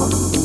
love.